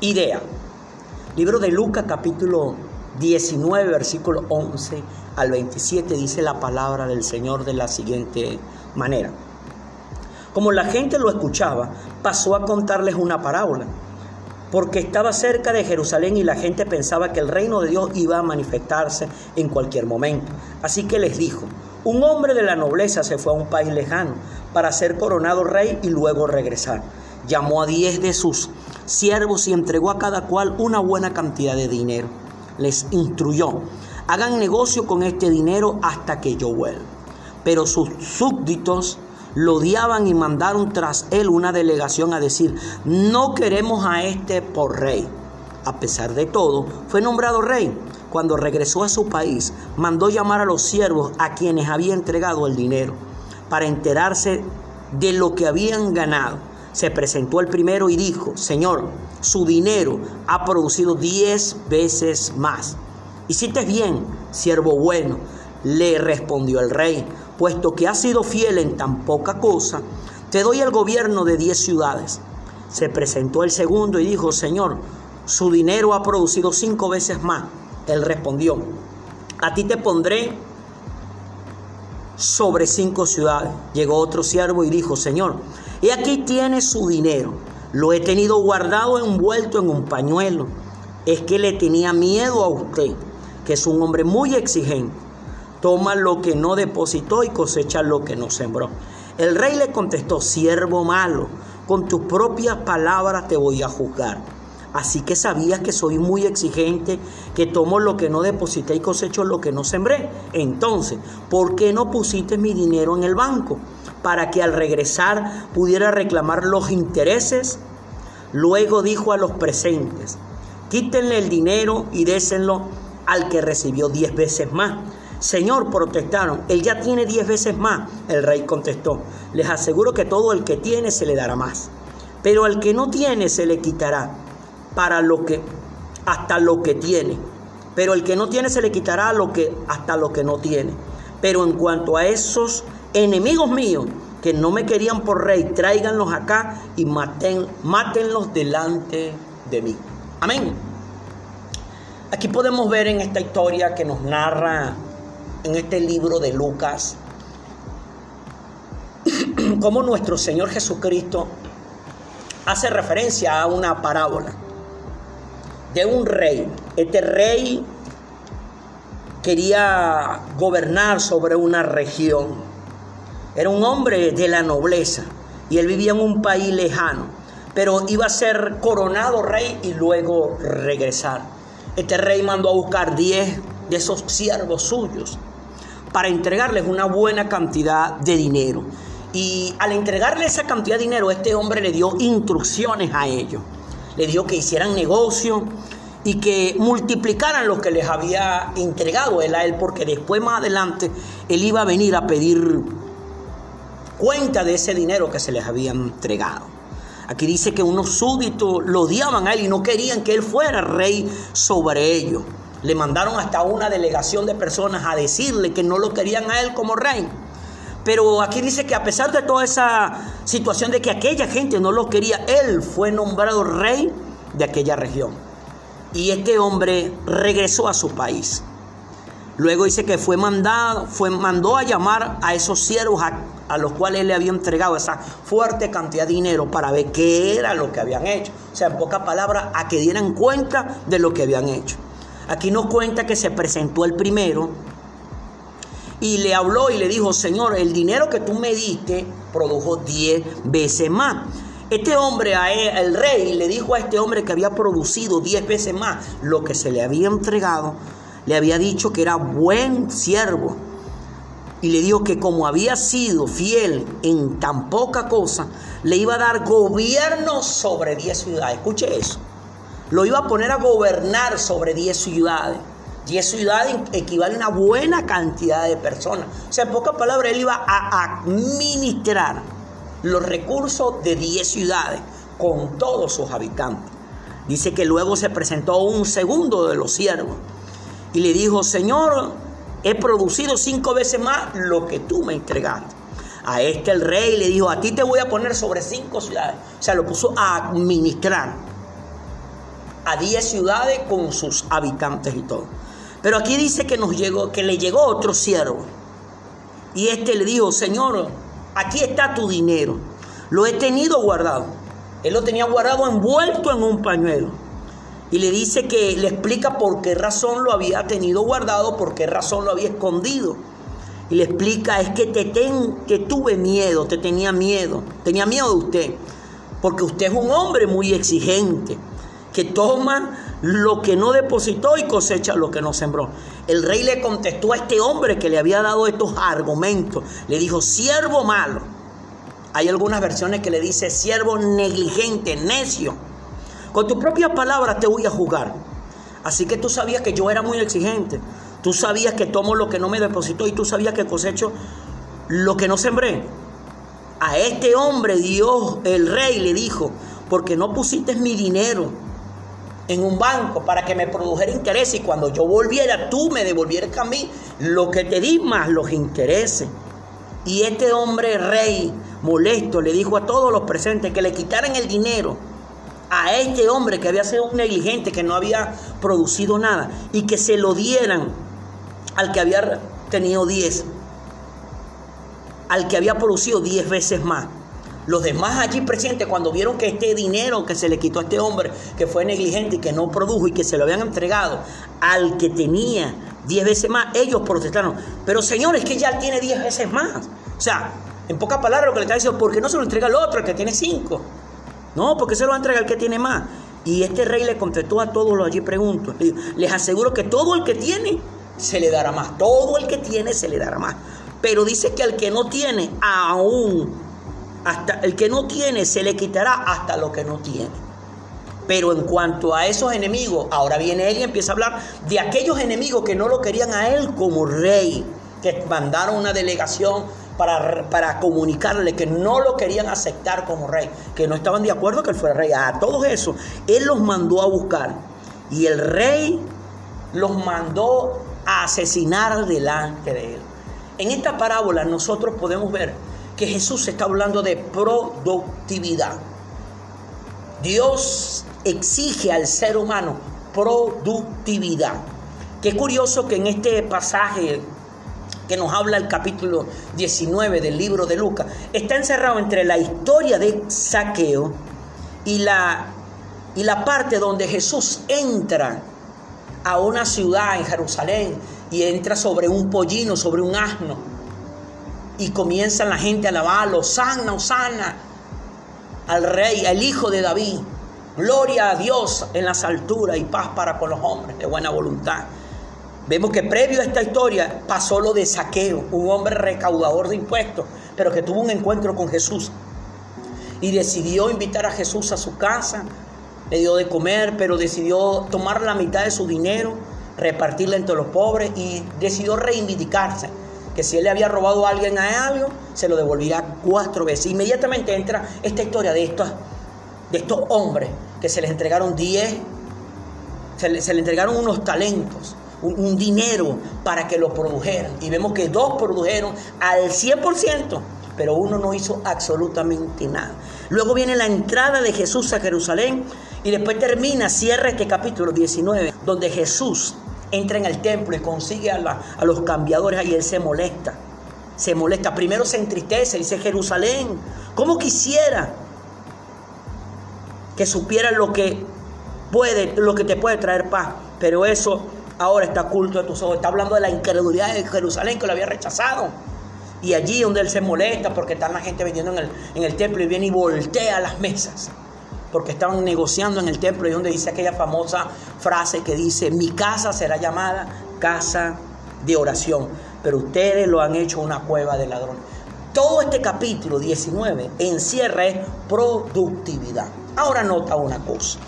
Idea. Libro de Lucas capítulo 19, versículo 11 al 27 dice la palabra del Señor de la siguiente manera. Como la gente lo escuchaba, pasó a contarles una parábola, porque estaba cerca de Jerusalén y la gente pensaba que el reino de Dios iba a manifestarse en cualquier momento. Así que les dijo, un hombre de la nobleza se fue a un país lejano para ser coronado rey y luego regresar. Llamó a diez de sus siervos y entregó a cada cual una buena cantidad de dinero. Les instruyó, hagan negocio con este dinero hasta que yo vuelva. Pero sus súbditos lo odiaban y mandaron tras él una delegación a decir, no queremos a este por rey. A pesar de todo, fue nombrado rey. Cuando regresó a su país, mandó llamar a los siervos a quienes había entregado el dinero para enterarse de lo que habían ganado. Se presentó el primero y dijo, Señor, su dinero ha producido diez veces más. Hiciste bien, siervo bueno, le respondió el rey puesto que has sido fiel en tan poca cosa, te doy el gobierno de diez ciudades. Se presentó el segundo y dijo, Señor, su dinero ha producido cinco veces más. Él respondió, a ti te pondré sobre cinco ciudades. Llegó otro siervo y dijo, Señor, y aquí tiene su dinero. Lo he tenido guardado envuelto en un pañuelo. Es que le tenía miedo a usted, que es un hombre muy exigente toma lo que no depositó y cosecha lo que no sembró. El rey le contestó, siervo malo, con tus propias palabras te voy a juzgar. Así que sabías que soy muy exigente, que tomo lo que no deposité y cosecho lo que no sembré. Entonces, ¿por qué no pusiste mi dinero en el banco? Para que al regresar pudiera reclamar los intereses. Luego dijo a los presentes, quítenle el dinero y désenlo al que recibió diez veces más. Señor, protestaron, él ya tiene diez veces más. El rey contestó, les aseguro que todo el que tiene se le dará más, pero al que no tiene se le quitará para lo que hasta lo que tiene. Pero el que no tiene se le quitará lo que hasta lo que no tiene. Pero en cuanto a esos enemigos míos que no me querían por rey, tráiganlos acá y maten, mátenlos delante de mí. Amén. Aquí podemos ver en esta historia que nos narra en este libro de Lucas, cómo nuestro Señor Jesucristo hace referencia a una parábola de un rey. Este rey quería gobernar sobre una región. Era un hombre de la nobleza y él vivía en un país lejano, pero iba a ser coronado rey y luego regresar. Este rey mandó a buscar diez de esos siervos suyos para entregarles una buena cantidad de dinero. Y al entregarle esa cantidad de dinero, este hombre le dio instrucciones a ellos. Le dio que hicieran negocio y que multiplicaran lo que les había entregado él a él, porque después más adelante él iba a venir a pedir cuenta de ese dinero que se les había entregado. Aquí dice que unos súbditos lo odiaban a él y no querían que él fuera rey sobre ellos. Le mandaron hasta una delegación de personas a decirle que no lo querían a él como rey. Pero aquí dice que a pesar de toda esa situación de que aquella gente no lo quería, él fue nombrado rey de aquella región. Y este hombre regresó a su país. Luego dice que fue mandado, fue, mandó a llamar a esos siervos a, a, los cuales él le había entregado esa fuerte cantidad de dinero para ver qué era lo que habían hecho. O sea, en pocas palabras, a que dieran cuenta de lo que habían hecho. Aquí nos cuenta que se presentó el primero y le habló y le dijo, Señor, el dinero que tú me diste produjo diez veces más. Este hombre, el rey, le dijo a este hombre que había producido diez veces más lo que se le había entregado, le había dicho que era buen siervo. Y le dijo que como había sido fiel en tan poca cosa, le iba a dar gobierno sobre diez ciudades. Escuche eso lo iba a poner a gobernar sobre 10 ciudades. 10 ciudades equivale a una buena cantidad de personas. O sea, en pocas palabras, él iba a administrar los recursos de 10 ciudades con todos sus habitantes. Dice que luego se presentó un segundo de los siervos y le dijo, Señor, he producido cinco veces más lo que tú me entregaste. A este el rey le dijo, a ti te voy a poner sobre cinco ciudades. O sea, lo puso a administrar. a 10 ciudades con sus habitantes y todo. Pero aquí dice que nos llegó, que le llegó otro siervo. Y este le dijo, Señor, aquí está tu dinero. Lo he tenido guardado. Él lo tenía guardado envuelto en un pañuelo. Y le dice que le explica por qué razón lo había tenido guardado, por qué razón lo había escondido. Y le explica, es que te ten, que tuve miedo, te tenía miedo, tenía miedo de usted, porque usted es un hombre muy exigente, que toma lo que no depositó y cosecha lo que no sembró. El rey le contestó a este hombre que le había dado estos argumentos, le dijo, siervo malo. Hay algunas versiones que le dice, siervo negligente, necio. Con tus propias palabras te voy a jugar. Así que tú sabías que yo era muy exigente. Tú sabías que tomo lo que no me depositó y tú sabías que cosecho lo que no sembré. A este hombre Dios, el rey, le dijo, porque no pusiste mi dinero en un banco para que me produjera interés y cuando yo volviera tú me devolvieras a mí lo que te di más los intereses. Y este hombre rey molesto le dijo a todos los presentes que le quitaran el dinero a este hombre que había sido un negligente, que no había producido nada, y que se lo dieran al que había tenido 10, al que había producido 10 veces más. Los demás allí presentes, cuando vieron que este dinero que se le quitó a este hombre, que fue negligente y que no produjo y que se lo habían entregado al que tenía 10 veces más, ellos protestaron. Pero Señor, es que ya tiene 10 veces más. O sea, en pocas palabras lo que le está diciendo, ¿por qué no se lo entrega al otro, que tiene 5? No, porque se lo entrega al que tiene más. Y este rey le contestó a todos los allí preguntos. Les aseguro que todo el que tiene se le dará más. Todo el que tiene se le dará más. Pero dice que al que no tiene, aún, hasta el que no tiene se le quitará hasta lo que no tiene. Pero en cuanto a esos enemigos, ahora viene él y empieza a hablar de aquellos enemigos que no lo querían a él como rey, que mandaron una delegación para, para, comunicarle que no lo querían aceptar como rey, que no estaban de acuerdo que él fuera rey. A todos esos, él los mandó a buscar. Y el rey los mandó a asesinar delante de él. En esta parábola nosotros podemos ver que Jesús está hablando de productividad. Dios exige al ser humano productividad. Qué curioso que en este pasaje que nos habla el capítulo 19 del libro de Lucas, está encerrado entre la historia de saqueo y la, y la parte donde Jesús entra a una ciudad en Jerusalén y entra sobre un pollino, sobre un asno. Y comienza la gente a alabarlo, sana, sana al rey, al hijo de David. Gloria a Dios en las alturas y paz para con los hombres de buena voluntad. Vemos que previo a esta historia pasó lo de Saqueo, un hombre recaudador de impuestos, pero que tuvo un encuentro con Jesús y decidió invitar a Jesús a su casa le dio de comer, pero decidió tomar la mitad de su dinero, repartirla entre los pobres y decidió reivindicarse. Que si él le había robado a alguien a algo, se lo devolvía cuatro veces. Inmediatamente entra esta historia de estos, de estos hombres que se les entregaron diez, se le, se entregaron unos talentos, un, dinero para que lo produjeran. Y vemos que dos produjeron al 100% pero uno no hizo absolutamente nada. Luego viene la entrada de Jesús a Jerusalén y después termina, cierra este capítulo 19, donde Jesús entra en el templo y consigue a, a los cambiadores y él se molesta. Se molesta. Primero se entristece, dice Jerusalén, ¿cómo quisiera que supiera lo que puede, lo que te puede traer paz? Pero eso ahora está oculto de tus ojos. Está hablando de la incredulidad de Jerusalén que lo había rechazado. Y allí donde él se molesta porque está la gente vendiendo en el, en el templo y viene y voltea las mesas. Porque estaban negociando en el templo y donde dice aquella famosa frase que dice, mi casa será llamada casa de oración, pero ustedes lo han hecho una cueva de ladrones. Todo este capítulo 19 encierra productividad. Ahora nota una cosa.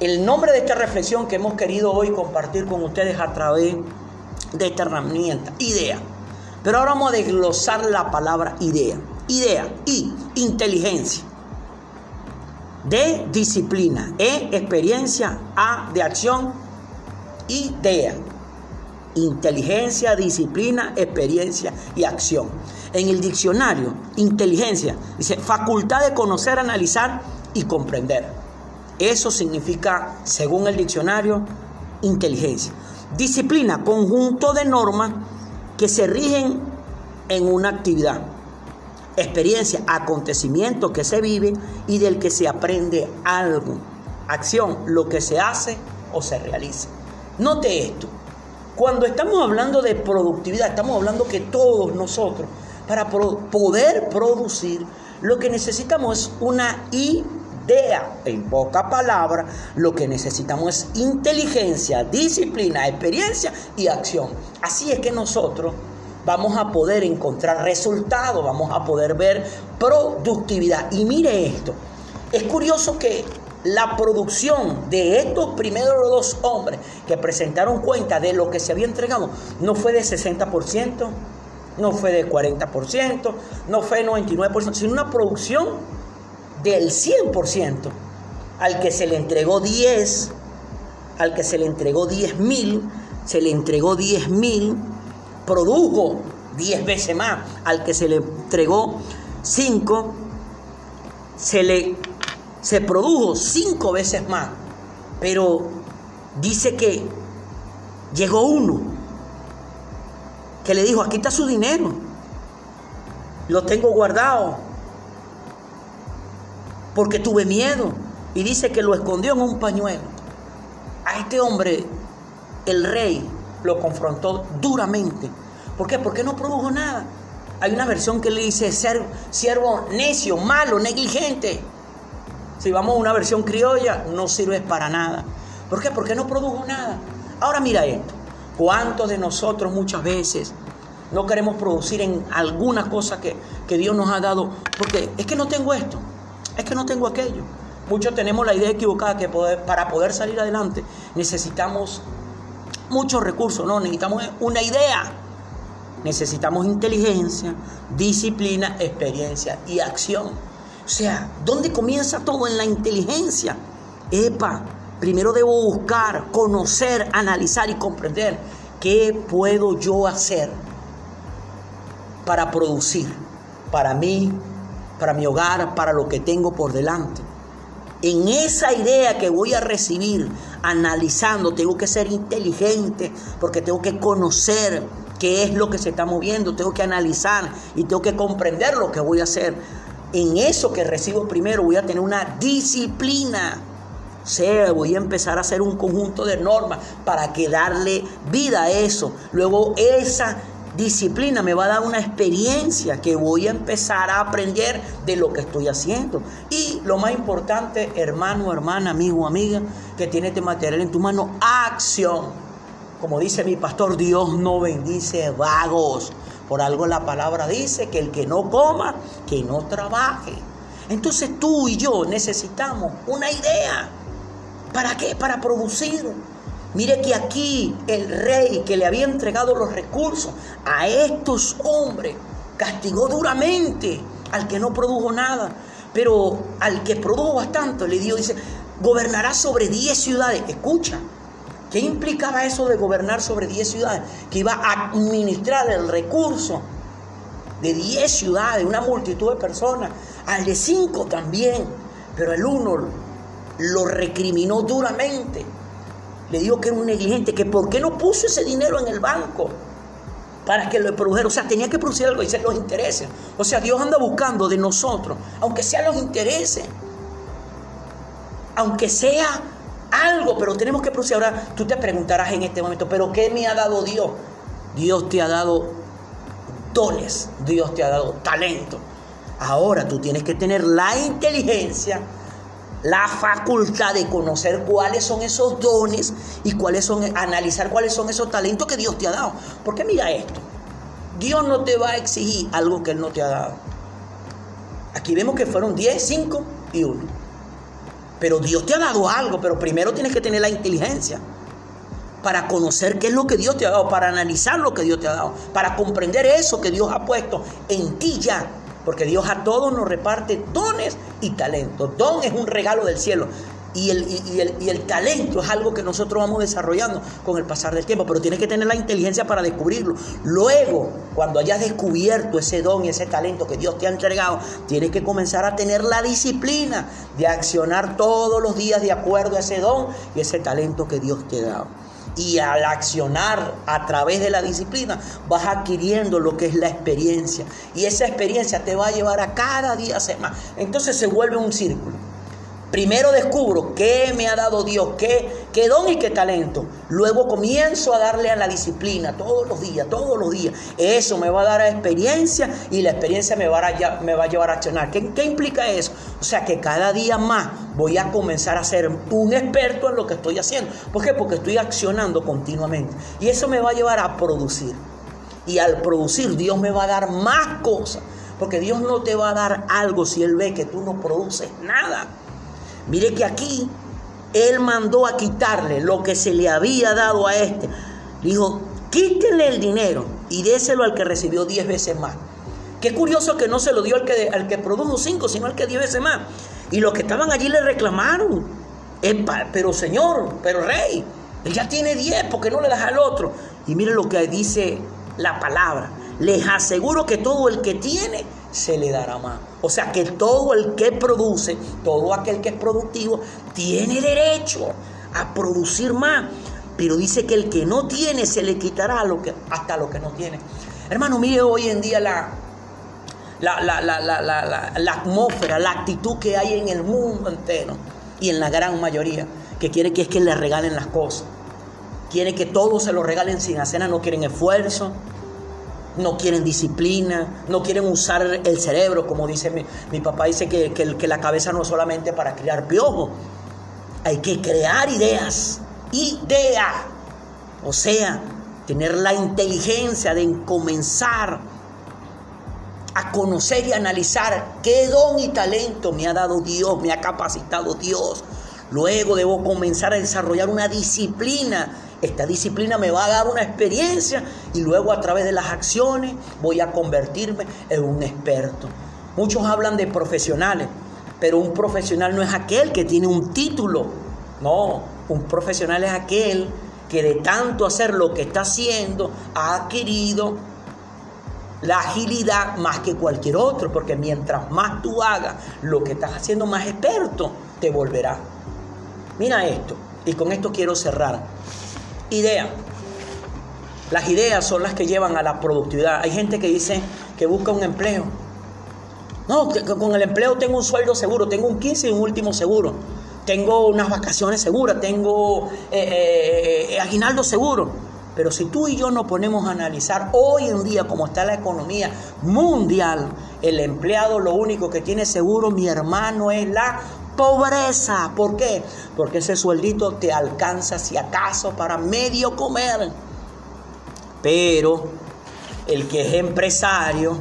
El nombre de esta reflexión que hemos querido hoy compartir con ustedes a través de esta herramienta, idea. Pero ahora vamos a desglosar la palabra idea. Idea, I, inteligencia. D, disciplina. E, experiencia. A, de acción. Idea. Inteligencia, disciplina, experiencia y acción. En el diccionario, inteligencia dice facultad de conocer, analizar y comprender. Eso significa, según el diccionario, inteligencia. Disciplina, conjunto de normas que se rigen en una actividad. Experiencia, acontecimiento que se vive y del que se aprende algo. Acción, lo que se hace o se realiza. Note esto. Cuando estamos hablando de productividad, estamos hablando que todos nosotros, para poder producir, lo que necesitamos es una En poca palabra, lo que necesitamos es inteligencia, disciplina, experiencia y acción. Así es que nosotros vamos a poder encontrar resultados, vamos a poder ver productividad. Y mire esto, es curioso que la producción de estos primeros dos hombres que presentaron cuenta de lo que se había entregado no fue de 60%, no fue de 40%, no fue de 99%, sino una producción del 100%. Al que se le entregó 10, al que se le entregó 10 mil, se le entregó 10 mil, produjo 10 veces más. Al que se le entregó 5, se le se produjo 5 veces más. Pero dice que llegó uno que le dijo, aquí está su dinero, lo tengo guardado, porque tuve miedo. Y dice que lo escondió en un pañuelo. A este hombre, el rey, lo confrontó duramente. ¿Por qué? Porque no produjo nada. Hay una versión que le dice ser siervo necio, malo, negligente. Si vamos a una versión criolla, no sirve para nada. ¿Por qué? Porque no produjo nada. Ahora mira esto. ¿Cuántos de nosotros muchas veces no queremos producir en alguna cosa que, Dios nos ha dado? Porque es que no tengo esto, es que no tengo aquello. Muchos tenemos la idea equivocada que para poder salir adelante necesitamos muchos recursos, no, necesitamos una idea. Necesitamos inteligencia, disciplina, experiencia y acción. O sea, ¿dónde comienza todo? En la inteligencia. Epa, Primero debo buscar, conocer, analizar y comprender qué puedo yo hacer para producir, para mí, para mi hogar, para lo que tengo por delante. En esa idea que voy a recibir, analizando, tengo que ser inteligente porque tengo que conocer qué es lo que se está moviendo, tengo que analizar y tengo que comprender lo que voy a hacer. En eso que recibo primero voy a tener una disciplina sea, voy a empezar a hacer un conjunto de normas para que darle vida a eso. Luego esa disciplina me va a dar una experiencia que voy a empezar a aprender de lo que estoy haciendo. Y lo más importante, hermano, hermana, amigo, amiga, que tiene este material en tu mano, acción. Como dice mi pastor, Dios no bendice vagos. Por algo la palabra dice que el que no coma, que no trabaje. Entonces tú y yo necesitamos una idea. ¿Para qué? Para producir. Mire que aquí el rey que le había entregado los recursos a estos hombres castigó duramente al que no produjo nada, pero al que produjo bastante le dio, dice, gobernará sobre 10 ciudades. Escucha, ¿qué implicaba eso de gobernar sobre 10 ciudades? Que iba a administrar el recurso de 10 ciudades, una multitud de personas, al de 5 también, pero el uno lo recriminó duramente. Le dijo que era un negligente, que por qué no puso ese dinero en el banco para que lo produjera. O sea, tenía que producir algo y ser los intereses. O sea, Dios anda buscando de nosotros, aunque sean los intereses, aunque sea algo, pero tenemos que producir. Ahora tú te preguntarás en este momento, ¿pero qué me ha dado Dios? Dios te ha dado dones, Dios te ha dado talento. Ahora tú tienes que tener la inteligencia la facultad de conocer cuáles son esos dones y cuáles son, analizar cuáles son esos talentos que Dios te ha dado. Porque mira esto, Dios no te va a exigir algo que Él no te ha dado. Aquí vemos que fueron 10, 5 y 1. Pero Dios te ha dado algo, pero primero tienes que tener la inteligencia para conocer qué es lo que Dios te ha dado, para analizar lo que Dios te ha dado, para comprender eso que Dios ha puesto en ti ya porque Dios a todos nos reparte dones y talentos. Don es un regalo del cielo. Y el, y, el, talento es algo que nosotros vamos desarrollando con el pasar del tiempo, pero tienes que tener la inteligencia para descubrirlo. Luego, cuando hayas descubierto ese don y ese talento que Dios te ha entregado, tienes que comenzar a tener la disciplina de accionar todos los días de acuerdo a ese don y ese talento que Dios te ha dado. Y al accionar a través de la disciplina vas adquiriendo lo que es la experiencia. Y esa experiencia te va a llevar a cada día hacer más. Entonces se vuelve un círculo. Primero descubro qué me ha dado Dios, qué, qué don y qué talento. Luego comienzo a darle a la disciplina todos los días, todos los días. Eso me va a dar experiencia y la experiencia me va a, me va a llevar a accionar. ¿Qué, ¿Qué implica eso? O sea que cada día más voy a comenzar a ser un experto en lo que estoy haciendo. ¿Por qué? Porque estoy accionando continuamente. Y eso me va a llevar a producir. Y al producir Dios me va a dar más cosas. Porque Dios no te va a dar algo si Él ve que tú no produces nada. Mire que aquí él mandó a quitarle lo que se le había dado a este. Dijo, quítenle el dinero y déselo al que recibió diez veces más. Qué curioso que no se lo dio al que, al que produjo cinco, sino al que diez veces más. Y los que estaban allí le reclamaron. Pero señor, pero rey, él ya tiene diez, ¿por qué no le das al otro? Y mire lo que dice la palabra. Les aseguro que todo el que tiene se le dará más. O sea que todo el que produce, todo aquel que es productivo, tiene derecho a producir más. Pero dice que el que no tiene se le quitará hasta lo que no tiene. Hermano, mire hoy en día la, atmósfera, la actitud que hay en el mundo entero y en la gran mayoría, que quiere que es que le regalen las cosas. Quiere que todos se lo regalen sin hacer, no quieren esfuerzo, no quieren disciplina, no quieren usar el cerebro, como dice mi, papá, dice que, que, la cabeza no es solamente para crear piojo, hay que crear ideas, idea, o sea, tener la inteligencia de comenzar a conocer y analizar qué don y talento me ha dado Dios, me ha capacitado Dios. Luego debo comenzar a desarrollar una disciplina esta disciplina me va a dar una experiencia y luego a través de las acciones voy a convertirme en un experto. Muchos hablan de profesionales, pero un profesional no es aquel que tiene un título. No, un profesional es aquel que de tanto hacer lo que está haciendo ha adquirido la agilidad más que cualquier otro, porque mientras más tú hagas lo que estás haciendo, más experto te volverá. Mira esto, y con esto quiero cerrar. Idea. Las ideas son las que llevan a la productividad. Hay gente que dice que busca un empleo. No, con el empleo tengo un sueldo seguro, tengo un 15 y un último seguro. Tengo unas vacaciones seguras, tengo eh, eh, eh, aguinaldo seguro. Pero si tú y yo nos ponemos a analizar hoy en día cómo está la economía mundial, el empleado lo único que tiene seguro, mi hermano, es la pobreza. ¿Por qué? Porque ese sueldito te alcanza si acaso para medio comer. Pero el que es empresario,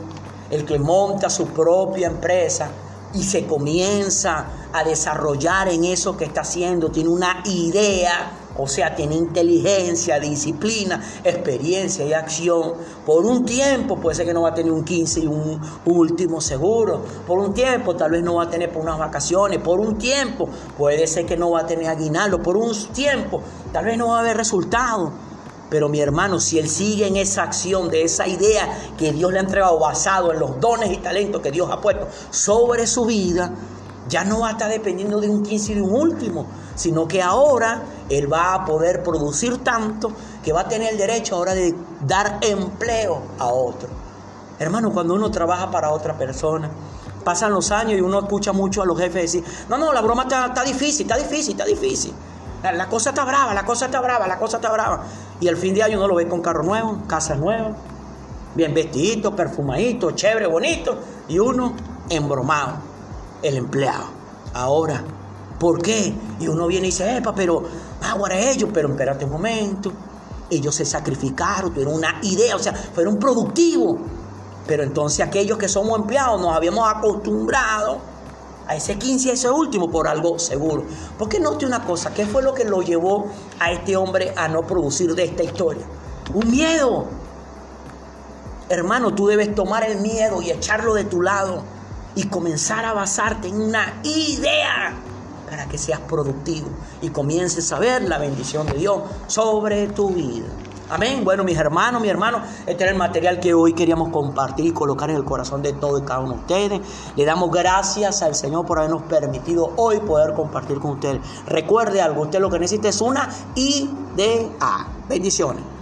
el que monta su propia empresa y se comienza a desarrollar en eso que está haciendo, tiene una idea o sea, tiene inteligencia, disciplina, experiencia y acción. Por un tiempo puede ser que no va a tener un 15 y un, último seguro. Por un tiempo tal vez no va a tener por unas vacaciones. Por un tiempo puede ser que no va a tener aguinaldo. Por un tiempo tal vez no va a haber resultado. Pero mi hermano, si él sigue en esa acción de esa idea que Dios le ha entregado basado en los dones y talentos que Dios ha puesto sobre su vida, ya no va a estar dependiendo de un 15 y de un último, sino que ahora él va a poder producir tanto que va a tener el derecho ahora de dar empleo a otro. Hermano, cuando uno trabaja para otra persona, pasan los años y uno escucha mucho a los jefes decir, no, no, la broma está, difícil, está difícil, está difícil. La, cosa está brava, la cosa está brava, la cosa está brava. Y el fin de año uno lo ve con carro nuevo, casa nueva, bien vestidito, perfumadito, chévere, bonito, y uno embromado, el empleado. Ahora, ¿Por qué? Y uno viene y dice, epa, pero ahora ellos, pero espérate un momento. Ellos se sacrificaron, tuvieron una idea, o sea, fueron productivos. Pero entonces aquellos que somos empleados nos habíamos acostumbrado a ese 15 y ese último por algo seguro. Porque note una cosa, ¿qué fue lo que lo llevó a este hombre a no producir de esta historia? Un miedo. Hermano, tú debes tomar el miedo y echarlo de tu lado y comenzar a basarte en una idea para que seas productivo y comiences a ver la bendición de Dios sobre tu vida. Amén. Bueno, mis hermanos, mi hermano, este era el material que hoy queríamos compartir y colocar en el corazón de todo y cada uno de ustedes. Le damos gracias al Señor por habernos permitido hoy poder compartir con ustedes. Recuerde algo, usted lo que necesita es una idea. Bendiciones.